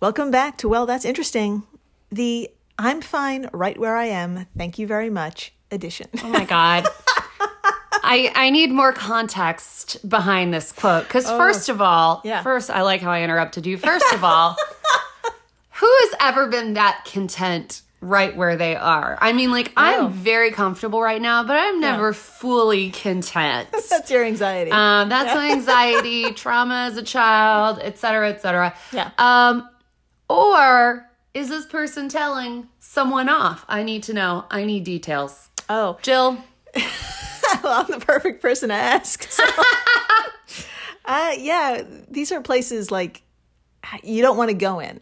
Welcome back to Well, That's Interesting, the I'm fine right where I am, thank you very much edition. Oh my god. I I need more context behind this quote cuz first of all, Yeah. first I like how I interrupted you. First of all, who has ever been that content right where they are? I mean, like Oh. I'm very comfortable right now, but I'm never fully content. That's your anxiety. Um, that's my anxiety, trauma as a child, et cetera, et cetera. Yeah. Um, or is this person telling someone off? I need to know. I need details. oh, Jill, well, I'm the perfect person to ask. So. uh, yeah, these are places like you don't want to go in.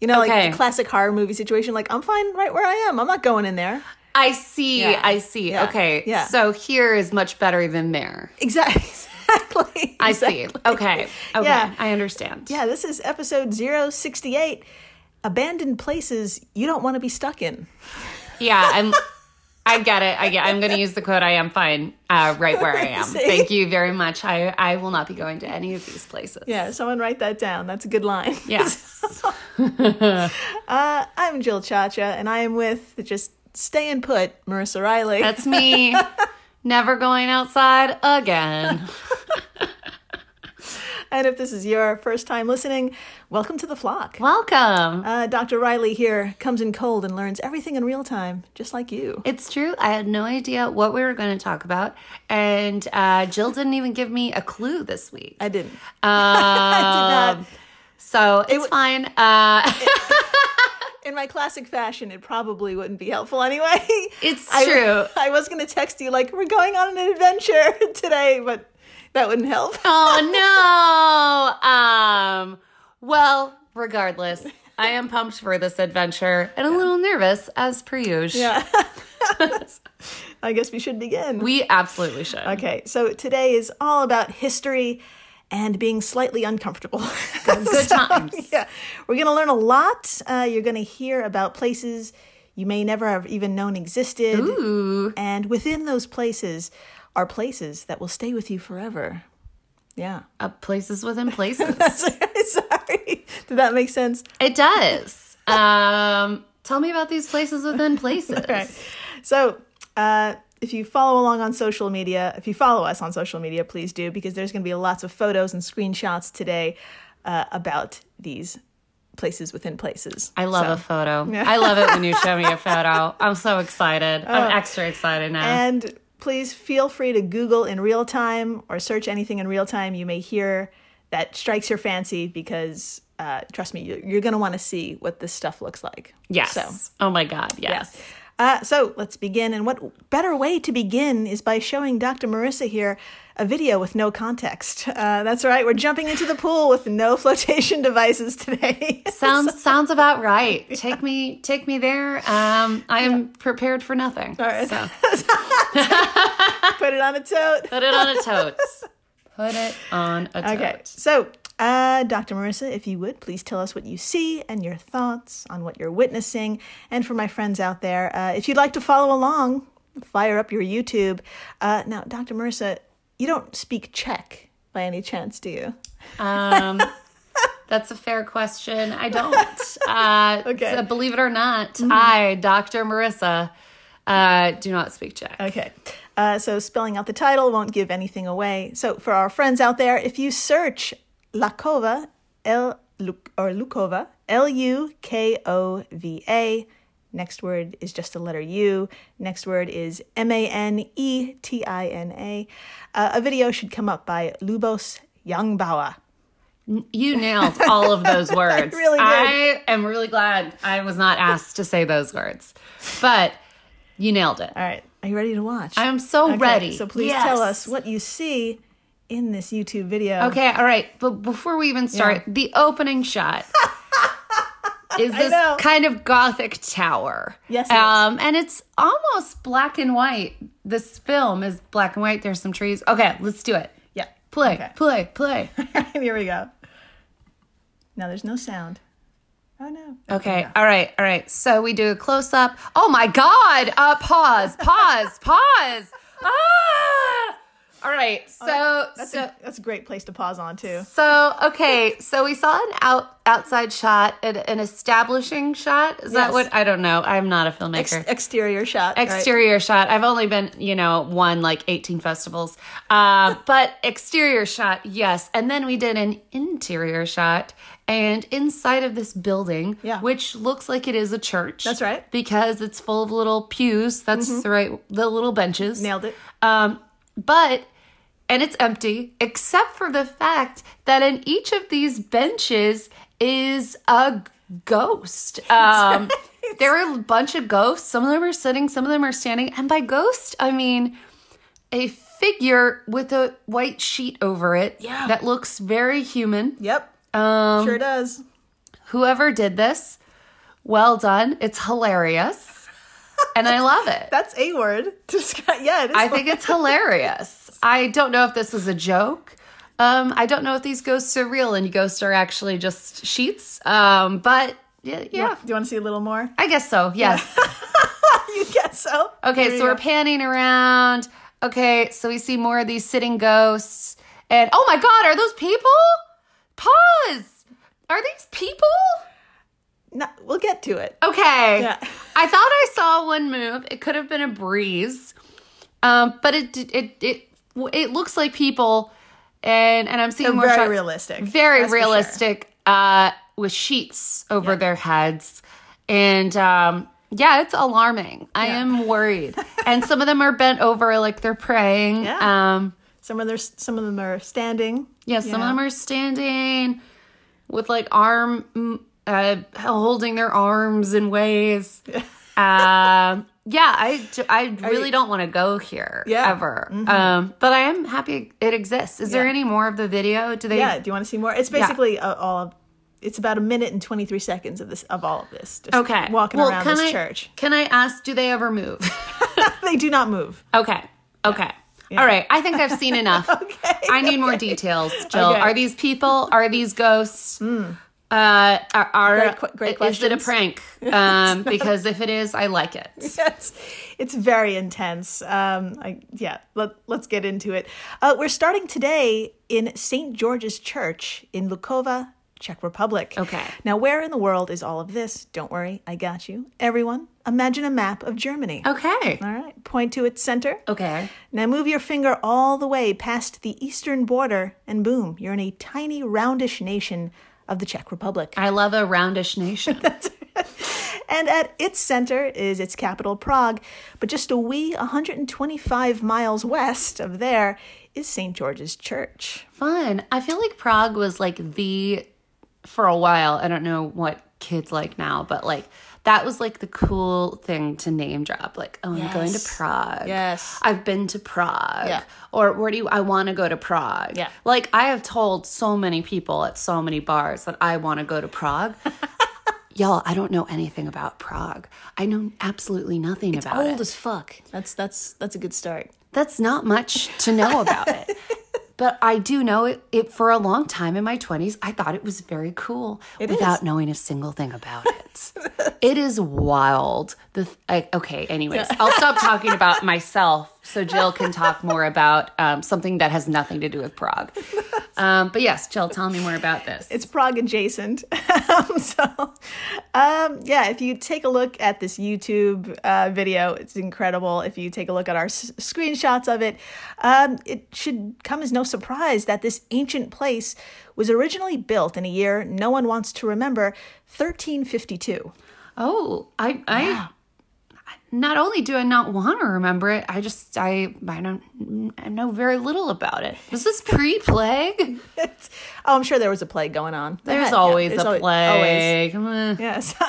You know, Okay. like the classic horror movie situation. Like, I'm fine right where I am. I'm not going in there. I see. Yeah. I see. Yeah. Okay. Yeah. So here is much better than there. Exactly. Exactly. I see. Okay. Okay. Yeah. I understand. Yeah, this is episode 068 Abandoned Places You Don't Want to Be Stuck in. Yeah. I'm. I get it. I get. I'm going to use the quote. I am fine. Uh, right where I am. Thank you very much. I I will not be going to any of these places. Yeah, someone write that down. That's a good line. Yes. Uh, I'm Jill Chacha, and I am with just staying put, Marissa Riley. That's me. Never going outside again. and if this is your first time listening, welcome to the flock. Welcome. Uh, Dr. Riley here comes in cold and learns everything in real time, just like you. It's true. I had no idea what we were going to talk about, and uh, Jill didn't even give me a clue this week. I didn't. Um, I did not. So it's fine. Uh, In my classic fashion, it probably wouldn't be helpful anyway. It's I- true. I was going to text you, like, we're going on an adventure today, but that wouldn't help. oh no. Um. Well, regardless, I am pumped for this adventure and a little nervous as per usual. Yeah. I guess we should begin. We absolutely should. Okay, so today is all about history and being slightly uncomfortable. Good times. yeah, we're going to learn a lot. Uh, you're going to hear about places you may never have even known existed. Ooh. And within those places are places that will stay with you forever. Yeah. Uh, places within places. Sorry. Did that make sense? It does. Um, tell me about these places within places. Okay. So, uh, if you follow along on social media, if you follow us on social media, please do, because there's going to be lots of photos and screenshots today uh, about these places within places. I love So- a photo. I love it when you show me a photo. I'm so excited. I'm extra excited now. And please feel free to Google in real time or search anything in real time you may hear that strikes your fancy because. Uh, trust me, you- you're going to want to see what this stuff looks like. yes. So, oh my God. Yes. Uh, so let's begin. And what better way to begin is by showing Dr. Marissa here a video with no context. Uh, that's right. We're jumping into the pool with no flotation devices today. Sounds sounds about right. Take me take me there. Um, I am prepared for nothing. All right. So Put it on a tote. put it on a totes. Put it on a tote. Okay. So, uh, Dr. Marissa, if you would, please tell us what you see and your thoughts on what you're witnessing. And for my friends out there, uh, if you'd like to follow along, fire up your YouTube. Uh, now, Dr. Marissa, you don't speak Czech by any chance, do you? Um, that's a fair question. I don't. Uh, Okay. so believe it or not, I, Dr. Marissa, uh, do not speak Czech. Okay. Uh, so spelling out the title won't give anything away. So for our friends out there, if you search Lakova, L or Lukova, L U K O V A, next word is just the letter U. Next word is M A N E T I N A. Uh, a video should come up by Lubos Youngbauer. You nailed all of those words. really did. I am really glad I was not asked to say those words, but you nailed it. All right. Are you ready to watch? I'm so Okay, ready. So please Yes. tell us what you see in this YouTube video. Okay, all right. But before we even start, Yeah. the opening shot is this kind of gothic tower. Yes, it is. Um, and it's almost black and white. This film is black and white. There's some trees. Okay, let's do it. Yeah. Play, Okay. play, play. Here we go. Now there's no sound. Oh no. Okay, all right, all right. So we do a close up. Oh my God! Uh, pause, pause, pause. Ah! All right. So That's so a, that's a great place to pause on too. so okay. So we saw an out outside shot, an, an establishing shot. Is that what? I don't know. I'm not a filmmaker. Ex- exterior shot. right? exterior shot. I've only been, you know, won like 18 festivals. Uh, but exterior shot, yes. And then we did an interior shot. And inside of this building, Yeah. which looks like it is a church. That's right. Mm-hmm. Because it's full of little pews. That's the right, the little benches. Nailed it. Um, but and it's empty except for the fact that in each of these benches is a ghost. Um, there are a bunch of ghosts. Some of them are sitting, some of them are standing. And by ghost, I mean a figure with a white sheet over it Yeah. that looks very human. Yep. Um, Sure does. whoever did this, well done. It's hilarious. and I love it. That's a word. describe- yeah. I think it's hilarious. I don't know if this was a joke. Um, I don't know if these ghosts are real and ghosts are actually just sheets. Um, but yeah, yeah, Do you want to see a little more? I guess so. Yes. you guess so. Okay, Here so we're go. panning around. Okay, so we see more of these sitting ghosts. And oh my god, are those people? Pause. Are these people? No, we'll get to it. Okay. Yeah. I thought I saw one move. It could have been a breeze. Um, but it it it it looks like people and and I'm seeing They're more very shots. realistic. Very for sure. realistic uh with sheets over their heads. And um yeah, it's alarming. I am worried. and some of them are bent over like they're praying. Yeah. Um Some of their some of them are standing. yeah, some Yeah. of them are standing with like arm, mm, uh, holding their arms in ways. um, yeah, I, I really don't want to go here Yeah. ever. Um, but I am happy it exists. Is there any more of the video? Do they? Yeah. Do you want to see more? It's basically uh, all. Of, it's about a minute and twenty three seconds of this of all of this. Just Okay. Walking Well, around this I, church. Can I ask? Do they ever move? they do not move. okay. Okay. All right. I think I've seen enough. Okay. I need more details, Jill. Okay. Are these people? Are these ghosts? Uh, are, are Great great is it a prank? Um, because if it is, I like it. Yes, it's very intense. Um, I, yeah, let, let's get into it. Uh, we're starting today in St. George's Church in Lukova, Czech Republic. Okay. Now, where in the world is all of this? Don't worry, I got you. Everyone, imagine a map of Germany. Okay. All right, point to its center. Okay. Now move your finger all the way past the eastern border, and boom, you're in a tiny, roundish nation of the Czech Republic. I love a roundish nation. And at its center is its capital, Prague, but just a wee 125 miles west of there is St. George's Church. Fun. I feel like Prague was like the, for a while, I don't know what kids like now, but like that was like the cool thing to name drop. Like, oh, I'm going to Prague. Yes. I've been to Prague. Yeah. Or where do you, I want to go to Prague. Yeah. Like I have told so many people at so many bars that I want to go to Prague. Y'all, I don't know anything about Prague. I know absolutely nothing about it. Old as fuck. That's that's that's a good start. That's not much to know about it. But I do know it, it for a long time in my 20s. I thought it was very cool without is. knowing a single thing about it. It is wild. The th- I, okay, anyways, I'll stop talking about myself so Jill can talk more about um, something that has nothing to do with Prague. Um, but yes, Jill, tell me more about this. It's Prague adjacent. um, so, um, yeah, if you take a look at this YouTube uh, video, it's incredible. If you take a look at our s- screenshots of it, um, it should come as no surprise that this ancient place was originally built in a year no one wants to remember 1352. Oh, I, I, not only do I not want to remember it, I just, I, I don't, I know very little about it. Was this pre-plague? Oh, I'm sure there was a plague going on. There's had- yeah, always there's a always- plague. always. Yeah, so,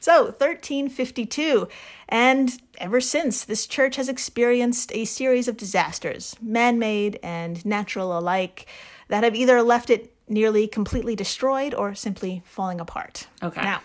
so 1352. And ever since, this church has experienced a series of disasters, man made and natural alike, that have either left it nearly completely destroyed or simply falling apart. Okay. Now,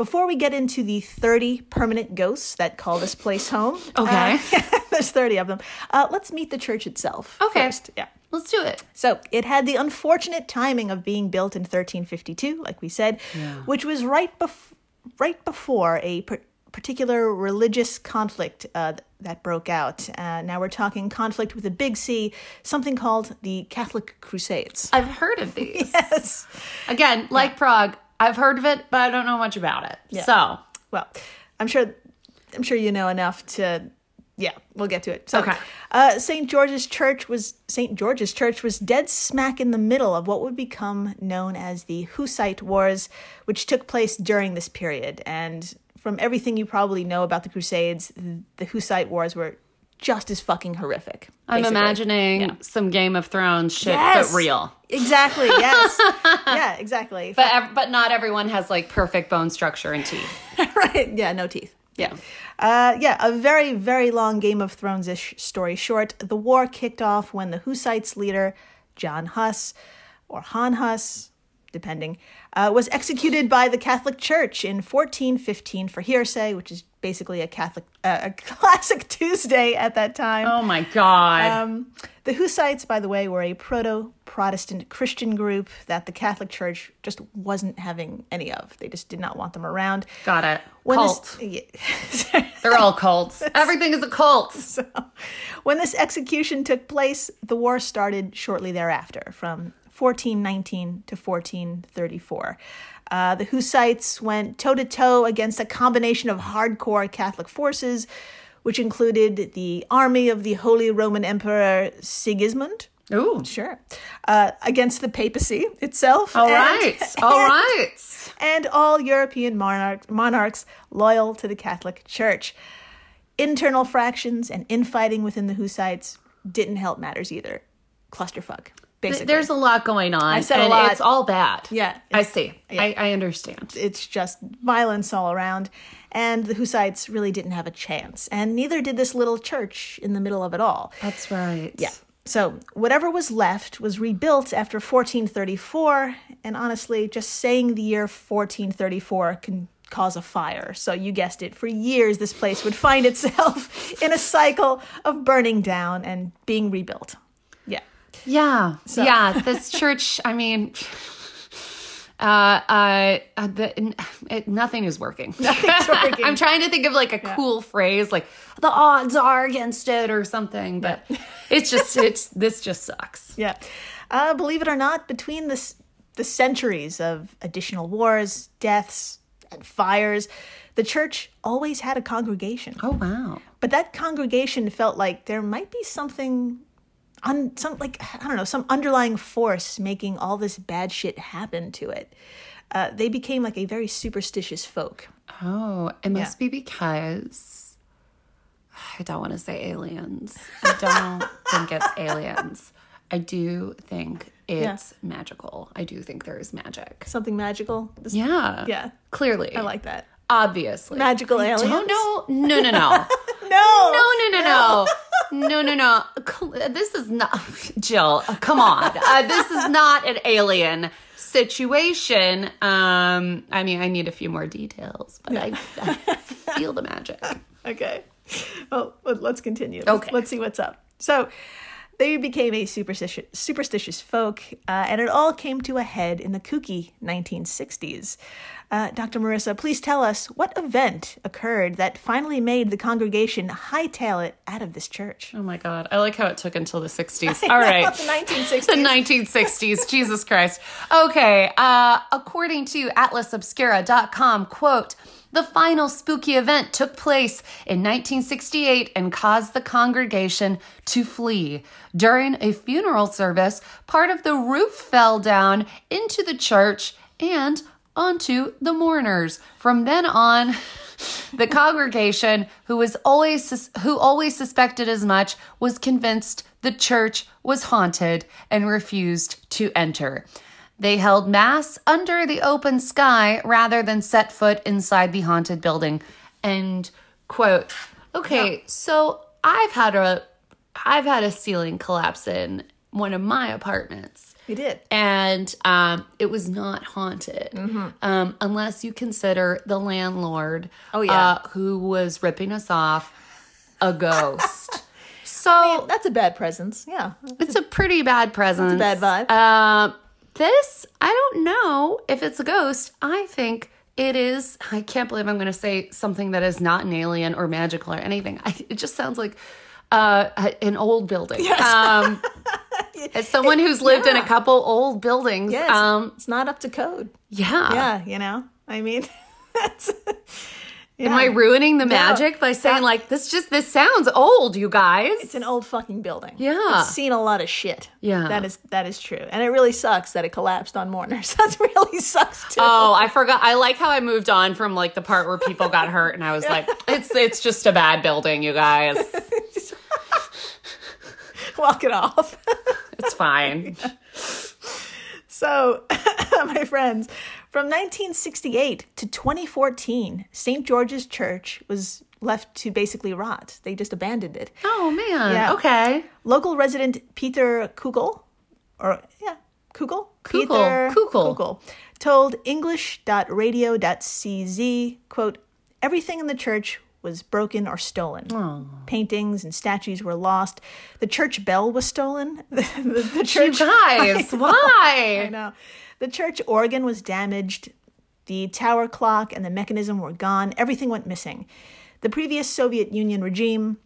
before we get into the 30 permanent ghosts that call this place home, Okay. uh, there's 30 of them, uh, let's meet the church itself. Okay. First. Yeah. Let's do it. So it had the unfortunate timing of being built in 1352, like we said, which was right bef- right before a par- particular religious conflict uh, that broke out. Uh, now we're talking conflict with a big C, something called the Catholic Crusades. I've heard of these. Yes. Again, like Prague, I've heard of it, but I don't know much about it. So, Well, I'm sure I'm sure you know enough to yeah, we'll get to it. So, Okay. uh, St. George's Church was St. George's Church was dead smack in the middle of what would become known as the Hussite Wars, which took place during this period. And from everything you probably know about the Crusades, the Hussite Wars were just as fucking horrific. I'm imagining Yeah. some Game of Thrones shit, Yes. but real. Exactly. Yes. yeah. Exactly. But ev- but not everyone has like perfect bone structure and teeth. right. Yeah. No teeth. Yeah. Uh, yeah, a very, very long Game of Thrones ish story short. The war kicked off when the Hussites leader, John Huss, or Han Huss, depending, uh, was executed by the Catholic Church in 1415 for hearsay, which is basically a Catholic, uh, a classic Tuesday at that time. Oh my god. Um, the Hussites, by the way, were a proto Protestant Christian group that the Catholic Church just wasn't having any of. They just did not want them around. Got it. When Cult. This, yeah. They're all cults. Everything is a cult. So, when this execution took place, the war started shortly thereafter, from 1419 to 1434. Uh, the Hussites went toe to toe against a combination of hardcore Catholic forces, which included the army of the Holy Roman Emperor Sigismund. Ooh. Sure. Uh, against the papacy itself. All and- right. All and- right. and all European monarch- monarchs loyal to the Catholic Church. Internal fractions and infighting within the Hussites didn't help matters either. Clusterfuck, basically. There's a lot going on. I said a lot. It's all bad. Yeah. I see. I, I understand. it's just violence all around. And the Hussites really didn't have a chance. And neither did this little church in the middle of it all. That's right. Yeah. So whatever was left was rebuilt after 1434, and honestly, just saying the year 1434 can cause a fire. So you guessed it, for years this place would find itself in a cycle of burning down and being rebuilt. Yeah. Yeah. Yeah. This church, I mean, uh, uh, uh, the, it, nothing is working. Nothing's working. I'm trying to think of like a cool phrase, like the odds are against it or something, but it's just, it's, this just sucks. Yeah. Uh, believe it or not, between the, the centuries of additional wars, deaths, and fires, the church always had a congregation. Oh, wow. But that congregation felt like there might be something, un, some like I don't know, some underlying force making all this bad shit happen to it. Uh, they became like a very superstitious folk. Oh, it must be because I don't want to say aliens. I don't think it's aliens. I do think it's magical. I do think there is magic. Something magical. This- Yeah. Yeah. Clearly. I like that. Obviously. Magical aliens. Don't know. No, no, no. No. No, no, no, no. No, no, no. This is not, Jill, come on. Uh, this is not an alien situation. Um, I mean, I need a few more details, but I, I feel the magic. Okay. Well, let- let's continue. Let's- Okay. Let's see what's up. So they became a superstitious, superstitious folk, uh, and it all came to a head in the kooky 1960s. Uh, Dr. Marissa, please tell us what event occurred that finally made the congregation hightail it out of this church. Oh my God. I like how it took until the 60s. All right. the 1960s. the 1960s. Jesus Christ. Okay. Uh, according to atlasobscura.com, quote, the final spooky event took place in 1968 and caused the congregation to flee. During a funeral service, part of the roof fell down into the church and onto the mourners. From then on, the congregation, who was always who always suspected as much, was convinced the church was haunted and refused to enter. They held mass under the open sky rather than set foot inside the haunted building. End quote. Okay, so I've had a I've had a ceiling collapse in one of my apartments You did. and um, it was not haunted um, unless you consider the landlord Mm-hmm. Oh, yeah. uh, who was ripping us off a ghost so That's a bad presence. Yeah. it's a pretty bad presence bad vibe. uh, this i don't know if it's a ghost i think it is. I can't believe I'm going to say something that is not an alien or magical or anything. I, it just sounds like uh, an old building. Um, as someone who's lived in a couple old buildings, Yes, um, it's not up to code. yeah. Yeah, you know. I mean, that's. Am I ruining the No. magic by saying That- like this? Just this sounds old, you guys. It's an old fucking building. Yeah. It's seen a lot of shit. Yeah. That is that is true. And it really sucks that it collapsed on mourners. That really sucks too. Oh, I forgot. I like how I moved on from like the part where people got hurt, and I was like, "It's it's just a bad building, you guys. Walk it off. It's fine." So, my friends, from 1968 to 2014, St. George's Church was left to basically rot. They just abandoned it. Oh man. Yeah. Okay. Local resident Peter Kugel, or yeah, Kugel? Kugel, Peter Kugel. Kugel told English.radio.cz, quote, everything in the church was broken or stolen. Paintings and statues were lost. The church bell was stolen. The, the, the You church guys, I why? know. The church organ was damaged. The tower clock and the mechanism were gone. Everything went missing. The previous Soviet Union regime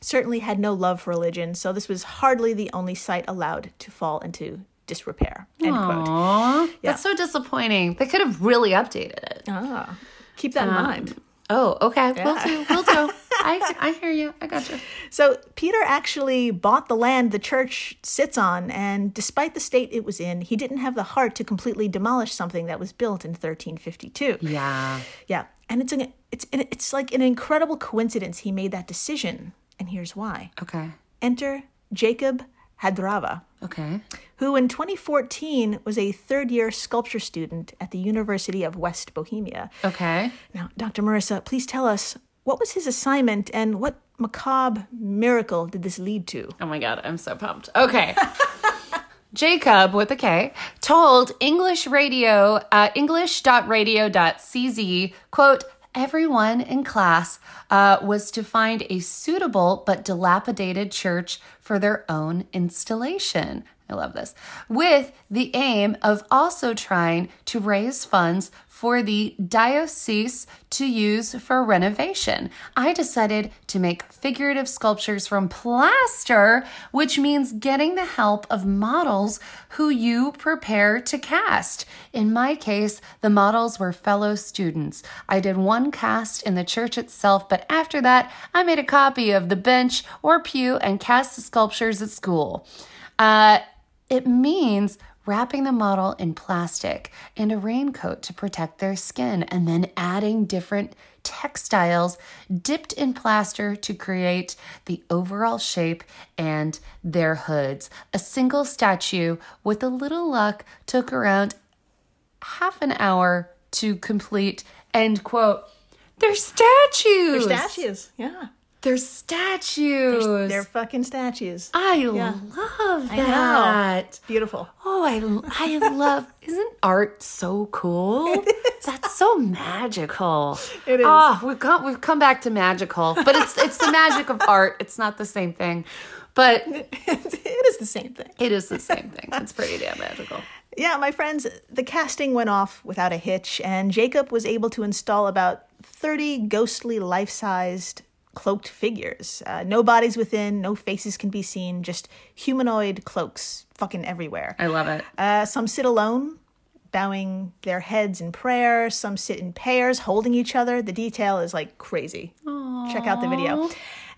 certainly had no love for religion, so this was hardly the only site allowed to fall into disrepair. End quote. Aw, that's so disappointing. They could have really updated it. Ah, keep that in mind. Oh, okay. We'll do. We'll do. I I hear you. I got you. So Peter actually bought the land the church sits on, and despite the state it was in, he didn't have the heart to completely demolish something that was built in 1352. Yeah. Yeah, and it's an it's it's like an incredible coincidence he made that decision, and here's why. Okay. Enter Jakub Hadrava, Okay. who in 2014 was a third-year sculpture student at the University of West Bohemia. Okay. Now, Dr. Marissa, please tell us what was his assignment and what macabre miracle did this lead to? Oh my god, I'm so pumped. Okay. Jakub with a K told English radio, uh, english.radio.cz, quote, everyone in class uh, was to find a suitable but dilapidated church for their own installation. I love this. With the aim of also trying to raise funds for the diocese to use for renovation. I decided to make figurative sculptures from plaster, which means getting the help of models who you prepare to cast. In my case, the models were fellow students. I did one cast in the church itself, but after that, I made a copy of the bench or pew and cast the sculptures at school. Uh, it means wrapping the model in plastic and a raincoat to protect their skin, and then adding different textiles dipped in plaster to create the overall shape and their hoods. A single statue, with a little luck, took around half an hour to complete. End quote. They're statues. They're Statues, yeah. They're statues. They're fucking statues. I love I know. that. Beautiful. Oh, I I love. Isn't art so cool? That's so magical. It is. Ah, we've come we've come back to magical, but it's it's the magic of art. It's not the same thing, but it is the same thing. it is the same thing. It's pretty damn magical. Yeah, my friends, the casting went off without a hitch, and Jakub was able to install about 30 ghostly life sized cloaked figures. Uh, no bodies within, no faces can be seen, just humanoid cloaks fucking everywhere. I love it. Uh, some sit alone, bowing their heads in prayer. Some sit in pairs, holding each other. The detail is like crazy. Aww. Check out the video.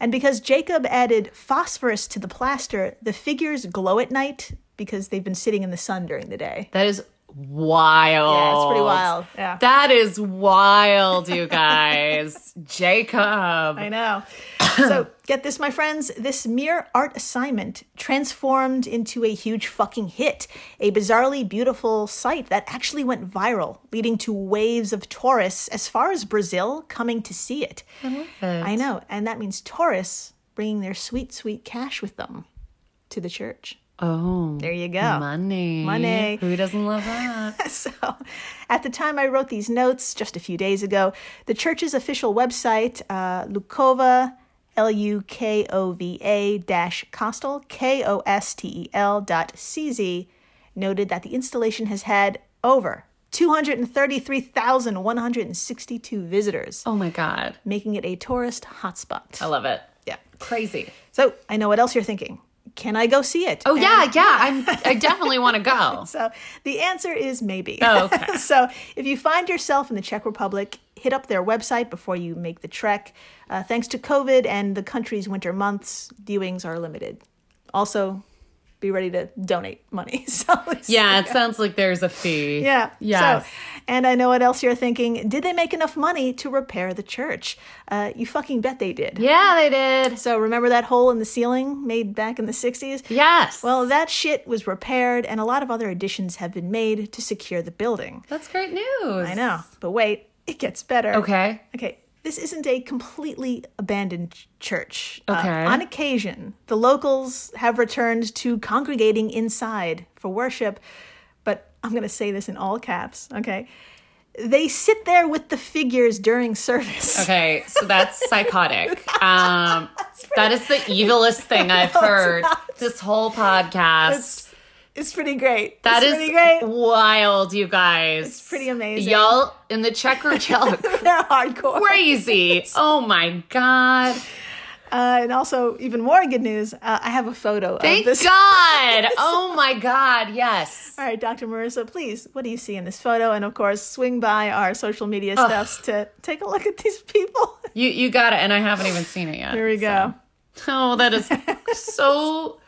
And because Jakub added phosphorus to the plaster, the figures glow at night because they've been sitting in the sun during the day. That is wild. Yeah, it's pretty wild. Yeah. That is wild, you guys. Jakub. I know. so, get this, my friends. This mere art assignment transformed into a huge fucking hit, a bizarrely beautiful site that actually went viral, leading to waves of tourists as far as Brazil coming to see it. I know. And that means tourists bringing their sweet, sweet cash with them to the church. Oh, There you go. money. Money. Who doesn't love that? So, at the time I wrote these notes just a few days ago, the church's official website, uh, Lukova, L U K O V A dash Kostel, K O S T E L dot C Z, noted that the installation has had over 233,162 visitors, Oh my god. making it a tourist hotspot. I love it. Yeah. Crazy. So I know what else you're thinking. Can I go see it? Oh yeah, yeah. I'm I definitely want to go. So the answer is maybe. Oh, okay. so if you find yourself in the Czech Republic, hit up their website before you make the trek. Uh, thanks to COVID and the country's winter months, viewings are limited. Also, be ready to donate money. So Yeah, it sounds like there's a fee. Yeah. yeah. So, and I know what else you're thinking. Did they make enough money to repair the church? Uh, you fucking bet they did. Yeah, they did. So remember that hole in the ceiling made back in the 60s? Yes. Well, that shit was repaired, and a lot of other additions have been made to secure the building. that's great news. I know, but wait, it gets better. Okay. Okay, this isn't a completely abandoned ch- church. Uh, Okay. on occasion, the locals have returned to congregating inside for worship, but I'm going to say this in all caps, okay? They sit there with the figures during service. Okay, so that's psychotic. Um, that is the evilest thing I've heard this whole podcast. It's pretty great. That it's is pretty great. wild, you guys. It's pretty amazing. Y'all in the checker Republic, They're hardcore. crazy. Oh my god! Uh, and also, even more good news, uh, I have a photo Thank of this. Thank God! Oh my God! Yes. All right, Dr. Marissa, please, what do you see in this photo? And of course, swing by our social media stuffs to take a look at these people. You you got it, and I haven't even seen it yet. Here we go. Oh, that is so.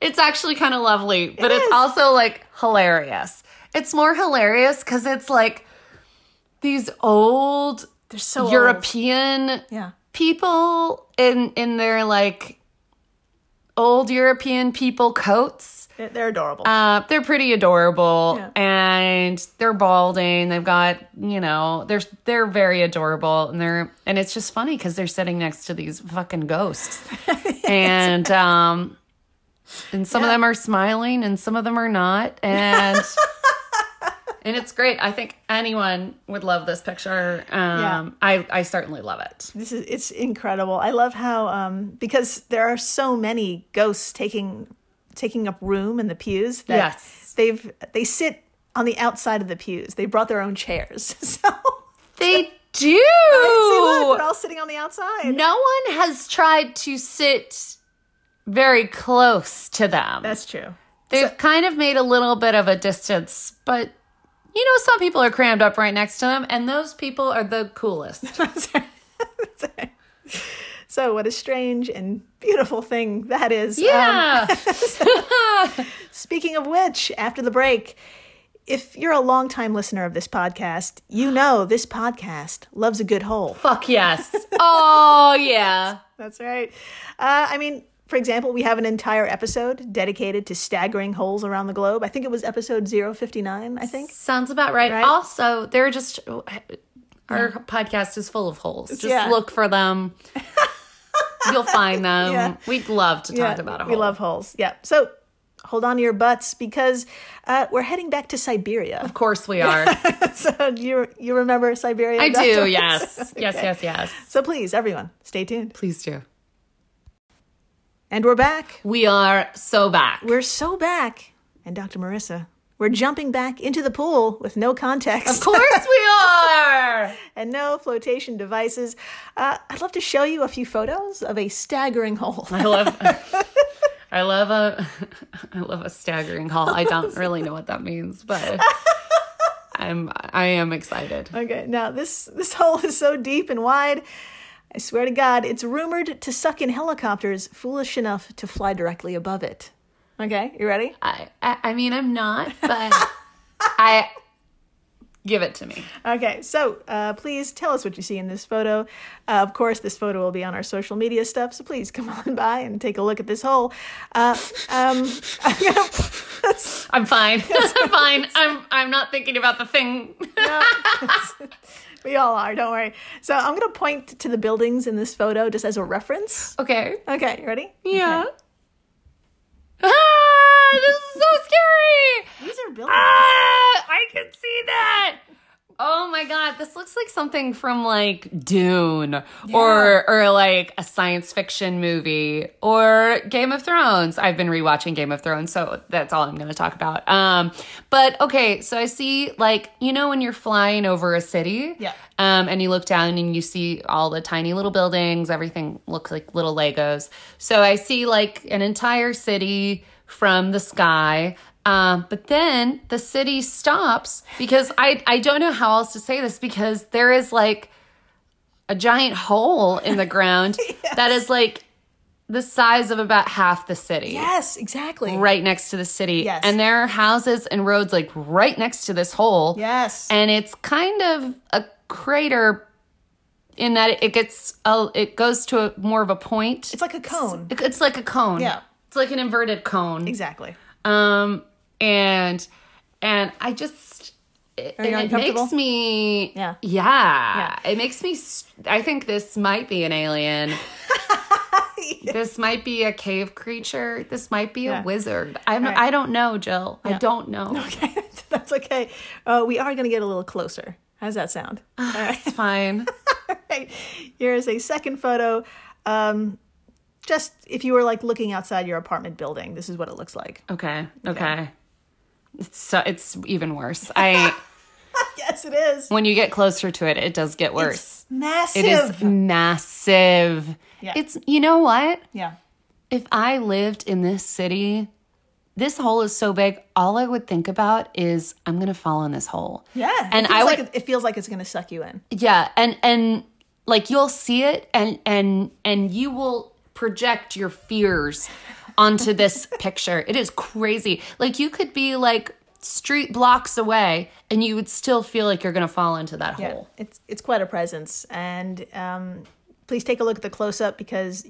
It's actually kind of lovely, but it's is. also like hilarious. It's more hilarious because it's like these old They're so old. European Yeah. people in in their like old European people coats. They're, they're adorable. Uh, they're pretty adorable, Yeah. and they're balding. They've got you know they're they're very adorable, and they're and it's just funny because they're sitting next to these fucking ghosts, and um, and some of them are smiling, and some of them are not, and. And it's great. I think anyone would love this picture. Um, I, I certainly love it. this is it's incredible. I love how um, because there are so many ghosts taking taking up room in the pews that Yes. they've they sit on the outside of the pews. They brought their own chairs. So They do. See, look, they're all sitting on the outside. no one has tried to sit very close to them. That's true. They've kind of made a little bit of a distance, but you know, some people are crammed up right next to them, and those people are the coolest. So what a strange and beautiful thing that is. Um, Yeah. Speaking of which, after the break, if you're a longtime listener of this podcast, you know this podcast loves a good hole. Fuck yes. Oh, yeah. That's right. Uh, I mean, for example, we have an entire episode dedicated to staggering holes around the globe. I think it was episode 059, I think. Sounds about right. Right? Also, they're just. Our podcast is full of holes. Just Yeah. look for them. You'll find them. Yeah. We'd love to talk about a hole. we love holes. Yeah. So hold on to your butts because uh, we're heading back to Siberia. Of course we are. so you you remember Siberia? I Dr. do, yes. Yes, yes, yes. So please, everyone, stay tuned. Please do. And we're back. We are so back. We're so back. And Dr. Marissa, we're jumping back into the pool with no context. Of course we are. and no flotation devices. Uh, I'd love to show you a few photos of a staggering hole. I love I love a I love a staggering haul. I don't really know what that means, but I'm I am excited. Okay, now this this hole is so deep and wide. I swear to God, it's rumored to suck in helicopters foolish enough to fly directly above it. Okay, you ready? I I, I mean I'm not, but I give it to me. Okay, so uh, please tell us what you see in this photo. Uh, of course, this photo will be on our social media stuff, so please come on by and take a look at this hole. Uh, um, I'm gonna, that's, I'm fine. I'm fine. I'm I'm not thinking about the thing. no, we all are, don't worry. So I'm going to point to the buildings in this photo just as a reference. Okay. Okay, you ready? Yeah. Ah, this is so scary. These are buildings. Ah, I can see that. Oh my god, this looks like something from like Dune or or like a science fiction movie or Game of Thrones. I've been rewatching Game of Thrones, so that's all I'm going to talk about. Um but okay, so I see like you know when you're flying over a city Yeah. um and you look down and you see all the tiny little buildings, everything looks like little Legos. So I see like an entire city from the sky. Um, but then the city stops because I, I don't know how else to say this because there is like a giant hole in the ground that is like the size of about half the city Yes, exactly. right next to the city. Yes. And there are houses and roads like right next to this hole. Yes. And it's kind of a crater in that it gets a, it goes to a, more of a point. it's like a cone. It- It's like a cone. Yeah. It's like an inverted cone. Exactly. Um and and I just it, Are you and it makes me Yeah. yeah it makes me i think this might be an alien. this might be a cave creature. This might be Yeah. a wizard. I'm All right. I don't know, Jill. I don't know. Okay, that's okay. Uh, we are going to get a little closer. How's that sound? All right. It's fine. right. Here is a second photo. Um, just if you were like looking outside your apartment building, this is what it looks like. Okay. Okay. It's so it's even worse. I Yes, it is. when you get closer to it, it does get worse. It's massive. It is massive. Yeah. It's you know what? Yeah. If I lived in this city, this hole is so big, all I would think about is I'm gonna fall in this hole. Yeah. And I would like it, feels like it's going to suck you in. Yeah, and and like you'll see it and and and you will project your fears onto this picture. It is crazy. Like you could be like street blocks away and you would still feel like you're going to fall into that Yeah. hole. It's it's quite a presence. And um, please take a look at the close up because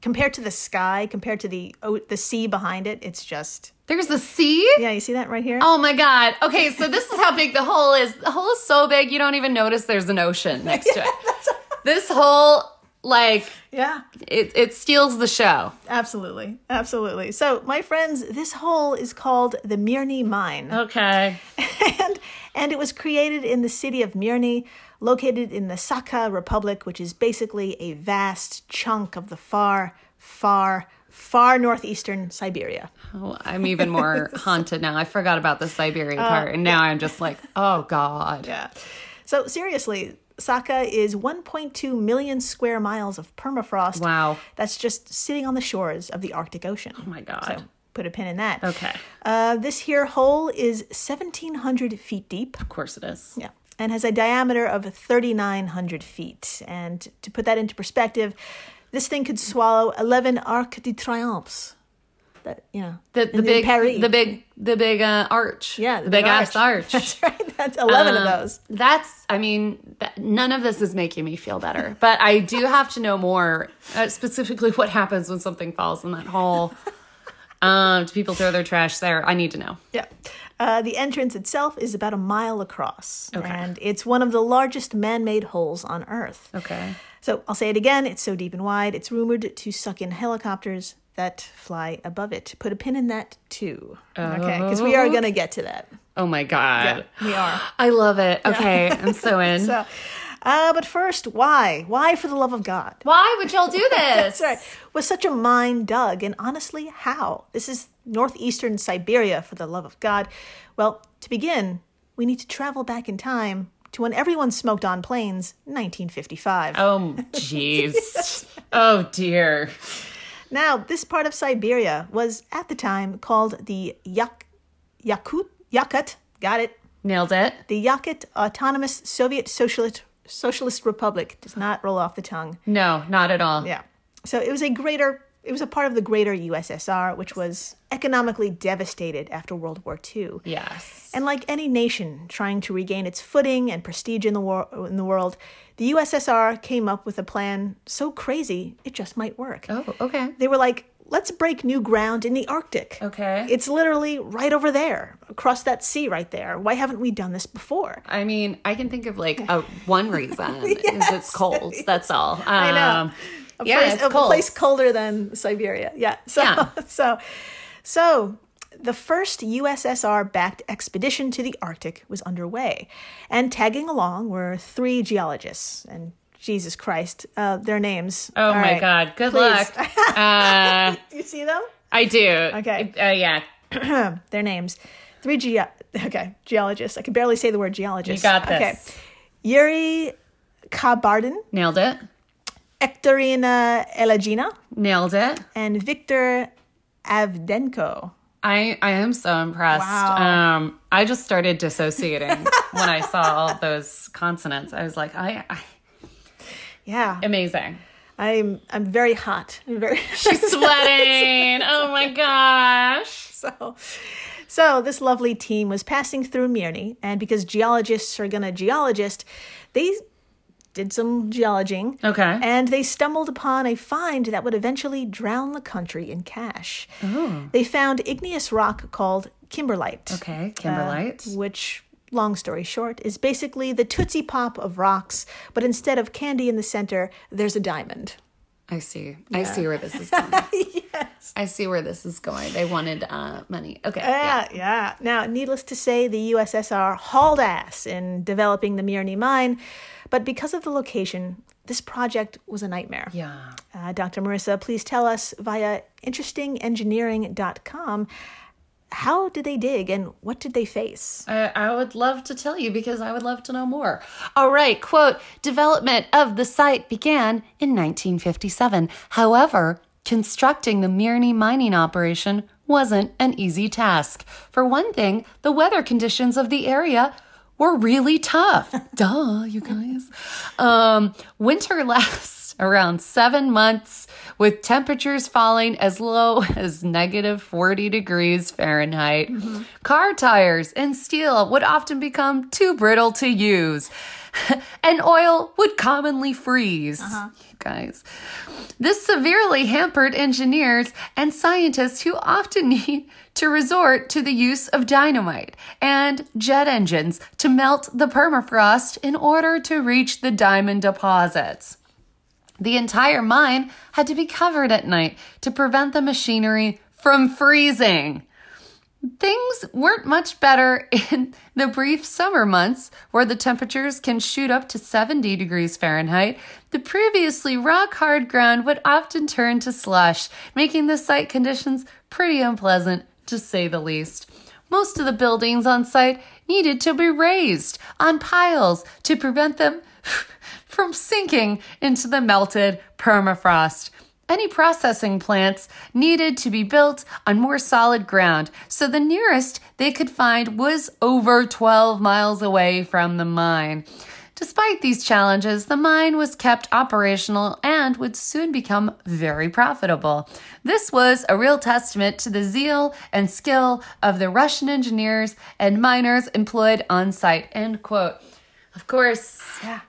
compared to the sky, compared to the oh, the sea behind it, it's just There's the sea? yeah. You see that right here? Oh my god. Okay, so this is how big the hole is. The hole is so big you don't even notice there's an ocean next to it. This hole like Yeah. it it steals the show. Absolutely, absolutely. So, my friends, this hole is called the Mirny Mine, Okay. and and it was created in the city of Mirny, located in the Sakha Republic, which is basically a vast chunk of the far, far, far northeastern Siberia. Oh, I'm even more haunted now. I forgot about the Siberia uh, part, and now I'm just like, oh god. Yeah. So seriously, Sakha is 1.2 million square miles of permafrost. Wow. That's just sitting on the shores of the Arctic Ocean. Oh my god. So put a pin in that. Okay. Uh, this here hole is 1,700 feet deep. Of course it is. Yeah. And has a diameter of 3,900 feet. And to put that into perspective, this thing could swallow 11 Arc de Triomphe. That, you know, The, the big, Paris. the big, the big uh, arch. yeah, the, big, ass arch. That's right. That's 11 Um, of those. That's, I mean, that, none of this is making me feel better. But I do have to know more, uh, specifically what happens when something falls in that hole. Um, do people throw their trash there? I need to know. Yeah. Uh, the entrance itself is about a mile across. Okay. And it's one of the largest man made holes on Earth. Okay. So I'll say it again it's so deep and wide, it's rumored to suck in helicopters that fly above it. Put a pin in that too. Okay. Because we are going to get to that. Oh my god. We are. I love it. Okay, I'm so in. So, uh, but first, why? Why, for the love of God? Why would y'all do this? That's right. Was such a mine dug? And honestly, how? This is northeastern Siberia, for the love of God. Well, to begin, we need to travel back in time to when everyone smoked on planes, 1955. Oh, jeez. oh, dear. Now, this part of Siberia was at the time called the Yak- Yakut Yakut. Got it. Nailed it. The Yakut Autonomous Soviet Socialist Socialist Republic does not roll off the tongue. No, not at all. Yeah. So it was a greater, it was a part of the greater USSR, which was economically devastated after World War II. Yes. And like any nation trying to regain its footing and prestige in the, war- in the world, the USSR came up with a plan so crazy it just might work. Oh, okay. They were like, let's break new ground in the Arctic. Okay. It's literally right over there, across that sea right there. Why haven't we done this before? I mean, I can think of like a one reason is it's cold. That's all. Um, I know. A yeah, place, it's a cold. place colder than Siberia. Yeah. So Yeah. so so the first USSR backed expedition to the Arctic was underway, and tagging along were three geologists. And Jesus Christ, uh, their names. Oh All my right. God. Good Please. luck. Uh, Do you see them? I do. Okay. Uh, yeah. Their names. Three ge- okay, geologists. I can barely say the word geologist. You got this. Okay. Yuri Khabardin, Nailed it. Ekaterina Elagina, Nailed it. and Victor Avdenko. I, I am so impressed. Wow. Um, I just started dissociating when I saw all those consonants. I was like, I, I Yeah, amazing. I'm I'm very hot. I'm very She's Sweating. oh my gosh. so. So this lovely team was passing through Mirny, and because geologists are gonna geologist, they did some geologing. Okay. And they stumbled upon a find that would eventually drown the country in cash. They found igneous rock called kimberlite. Okay. Kimberlite. Uh, which, long story short, is basically the Tootsie Pop of rocks, but instead of candy in the center, there's a diamond. I see. I see where this is going. yes. I see where this is going. They wanted uh, money. Okay. Yeah, yeah. Now, needless to say, the USSR hauled ass in developing the Mirny mine, but because of the location, this project was a nightmare. Yeah. Uh, Dr. Marissa, please tell us via interestingengineering.com how did they dig and what did they face? I, I would love to tell you because I would love to know more. All right, quote Development of the site began in 1957. However, constructing the Mirny mining operation wasn't an easy task. For one thing, the weather conditions of the area were really tough. Duh, you guys. Um, winter lasts around seven months with temperatures falling as low as negative 40 degrees Fahrenheit. Mm-hmm. Car tires and steel would often become too brittle to use. and oil would commonly freeze. Uh-huh. You guys. This severely hampered engineers and scientists who often need to resort to the use of dynamite and jet engines to melt the permafrost in order to reach the diamond deposits. The entire mine had to be covered at night to prevent the machinery from freezing. Things weren't much better in the brief summer months where the temperatures can shoot up to 70 degrees Fahrenheit. The previously rock hard ground would often turn to slush, making the site conditions pretty unpleasant to say the least. Most of the buildings on site needed to be raised on piles to prevent them from sinking into the melted permafrost. Any processing plants needed to be built on more solid ground, so the nearest they could find was over 12 miles away from the mine. Despite these challenges, the mine was kept operational and would soon become very profitable. This was a real testament to the zeal and skill of the Russian engineers and miners employed on site. End quote. Of course, Yeah.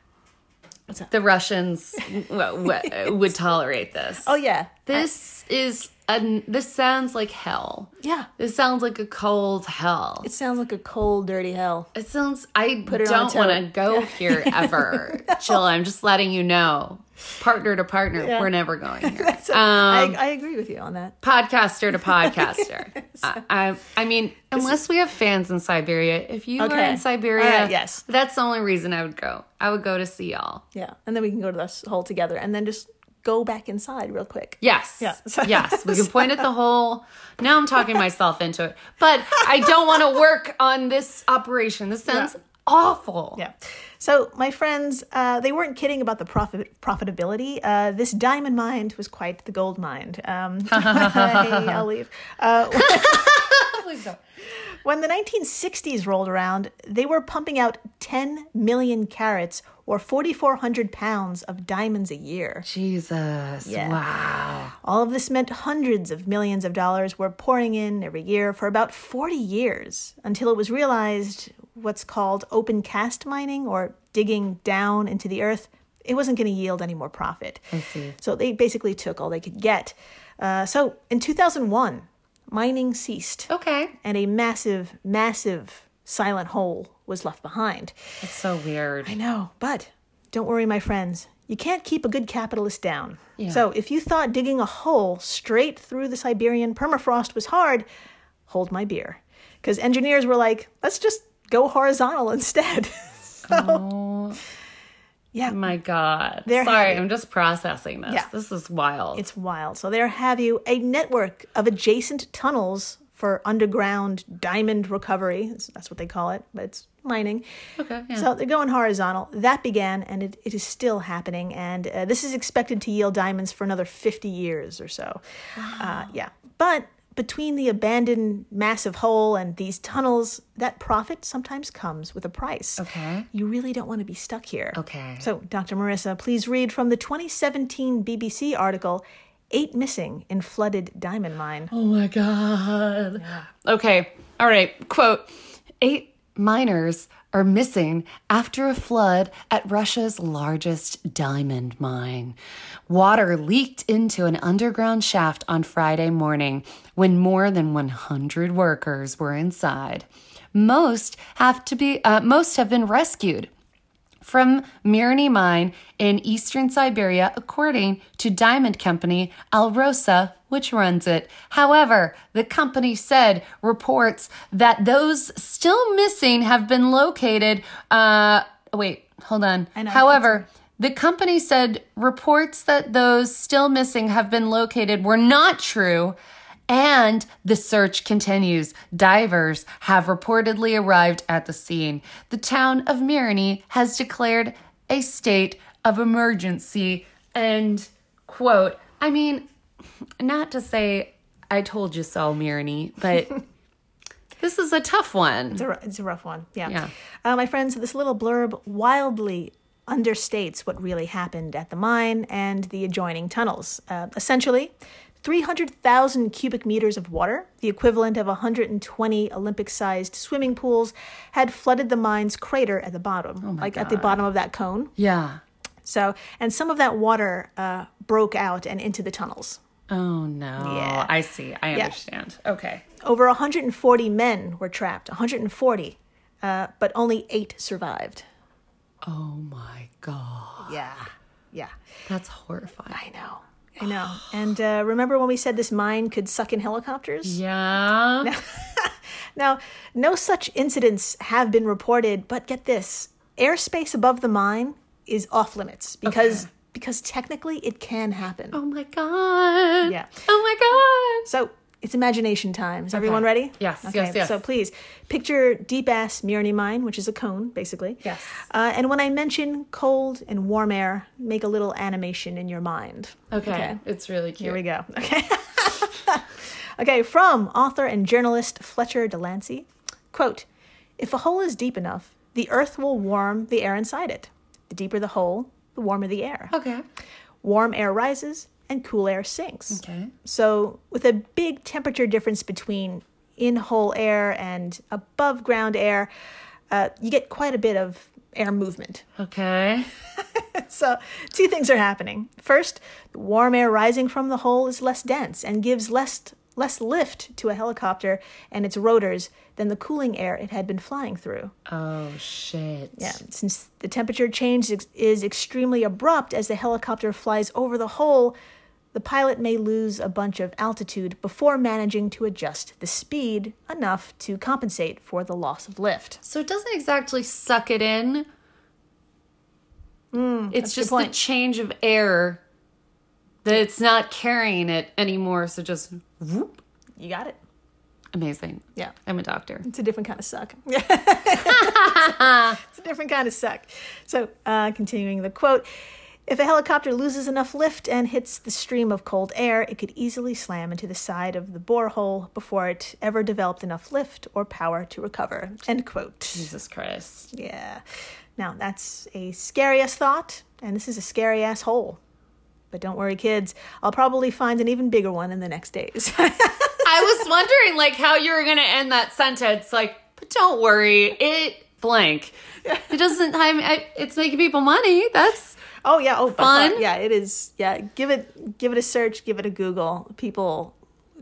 The Russians w- w- would tolerate this. Oh, yeah. This is a, this sounds like hell. Yeah. This sounds like a cold hell. It sounds like a cold, dirty hell. It sounds. I Put it don't want to go here ever. Chill. I'm just letting you know. Partner to partner, we're never going here. So Um, I, I agree with you on that. podcaster to podcaster. I, I, I mean, unless we have fans in Siberia, if you are in Siberia, right, yes. that's the only reason I would go. I would go to see y'all. Yeah. And then we can go to this hole together and then just go back inside real quick. Yes. Yeah. yes. We can point at the hole. Now I'm talking myself into it. But I don't want to work on this operation. This sounds awful. Yeah. So my friends, uh, they weren't kidding about the profit profitability. Uh, this diamond mine was quite the gold mine. Um, hey, I'll leave. Uh, Please don't. when the 1960s rolled around, they were pumping out 10 million carats or 4,400 pounds of diamonds a year. Jesus. Yeah. Wow. All of this meant hundreds of millions of dollars were pouring in every year for about 40 years until it was realized what's called open cast mining or digging down into the earth. It wasn't going to yield any more profit. I see. So they basically took all they could get. Uh, so in 2001, mining ceased Okay. and a massive, massive silent hole was left behind. It's so weird. I know, but don't worry, my friends. You can't keep a good capitalist down. Yeah. So if you thought digging a hole straight through the Siberian permafrost was hard, hold my beer. Because engineers were like, let's just go horizontal instead. so, oh. Yeah, My God. Sorry. I'm just processing this. Yeah. This is wild. it's wild. So there have you a network of adjacent tunnels for underground diamond recovery. That's- what they call it, but it's mining. okay. Yeah. So they're going horizontal. That began, and it, it is still happening. And uh, this is expected to yield diamonds for another 50 years or so. Uh, yeah. But between the abandoned massive hole and these tunnels, that profit sometimes comes with a price. okay. You really don't want to be stuck here. Okay. So, Dr. Marissa, please read from the 2017 BBC article Eight Missing in Flooded Diamond Mine. Oh my God. Okay. All right. Quote Eight miners are missing after a flood at Russia's largest diamond mine. Water leaked into an underground shaft on Friday morning when more than 100 workers were inside. Most have to be uh, most have been rescued from Mirny Mine in eastern Siberia, according to diamond company Alrosa, which runs it. However, the company said reports that those still missing have been located. Uh, wait, hold on. However, the company said reports that those still missing have been located were not true. And the search continues. Divers have reportedly arrived at the scene. The town of Mirny has declared a state of emergency. And, quote, I mean, not to say I told you so, Mirny, but this is a tough one. It's a, it's a rough one. Yeah. Yeah. Uh, my friends, this little blurb wildly understates what really happened at the mine and the adjoining tunnels. Uh, essentially, 300,000 cubic meters of water, the equivalent of 120 Olympic sized swimming pools, had flooded the mine's crater at the bottom, like at the bottom of that cone. Yeah. So, and some of that water uh, broke out and into the tunnels. Oh, no. Yeah. I see. I understand. Okay. Over 140 men were trapped, 140, uh, but only eight survived. Oh, my God. Yeah. Yeah. That's horrifying. I know. I know. And uh, remember when we said this mine could suck in helicopters? Yeah. Now, no such incidents have been reported, but get this airspace above the mine is off limits because because technically it can happen. Oh my god. Yeah. Oh my god. So it's imagination time. Is everyone ready? Yes, Okay, yes, yes. So please picture deep ass Mirny mine, which is a cone, basically. Yes. Uh, and when I mention cold and warm air, make a little animation in your mind. Okay. It's really cute. Here we go. Okay. okay, from author and journalist Fletcher DeLancey. Quote If a hole is deep enough, the earth will warm the air inside it. The deeper the hole, the warmer the air. Okay. Warm air rises and cool air sinks. Okay. So, with a big temperature difference between in hole air and above ground air, uh, you get quite a bit of air movement. Okay. So, two things are happening. First, the warm air rising from the hole is less dense and gives less less lift to a helicopter and its rotors than the cooling air it had been flying through. Oh shit. Yeah, since the temperature change is, extremely abrupt as the helicopter flies over the hole, the pilot may lose a bunch of altitude before managing to adjust the speed enough to compensate for the loss of lift. So it doesn't exactly suck it in. it's Mm, good just the change of air that it's not carrying it anymore. So just whoop. You got it. Amazing. Yeah. I'm a doctor. It's a different kind of suck. it's a different kind of suck. So, uh, continuing the quote If a helicopter loses enough lift and hits the stream of cold air, it could easily slam into the side of the borehole before it ever developed enough lift or power to recover. End quote. Jesus Christ. Yeah. Now, that's a scary ass thought, and this is a scary ass hole. But don't worry, kids. I'll probably find an even bigger one in the next days. I was wondering like how you were gonna end that sentence. Like, but don't worry, it blank. It doesn't. I, mean, I it's making people money. That's Oh yeah, oh Fun? fun. Yeah, it is. Yeah, give it give it a search, give it a Google. People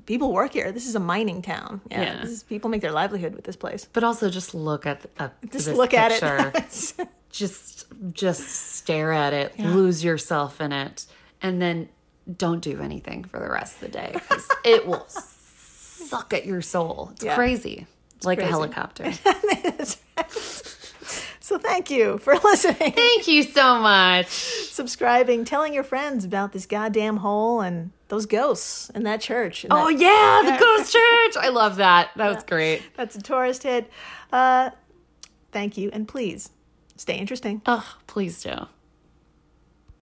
people work here. This is a mining town. Yeah, Yeah. This is, people make their livelihood with this place. but also just look at uh, Just this look at picture. it. just just stare at it, lose yourself in it, and then don't do anything for the rest of the day because it will suck at your soul. It's Yeah. crazy. like crazy. a helicopter. So thank you for listening, Thank you so much. subscribing, telling your friends about this goddamn hole and those ghosts in that church. And Oh that- yeah, the ghost church. I love that. That was great. that's a tourist hit. Uh, thank you, and please stay interesting. Oh, please do.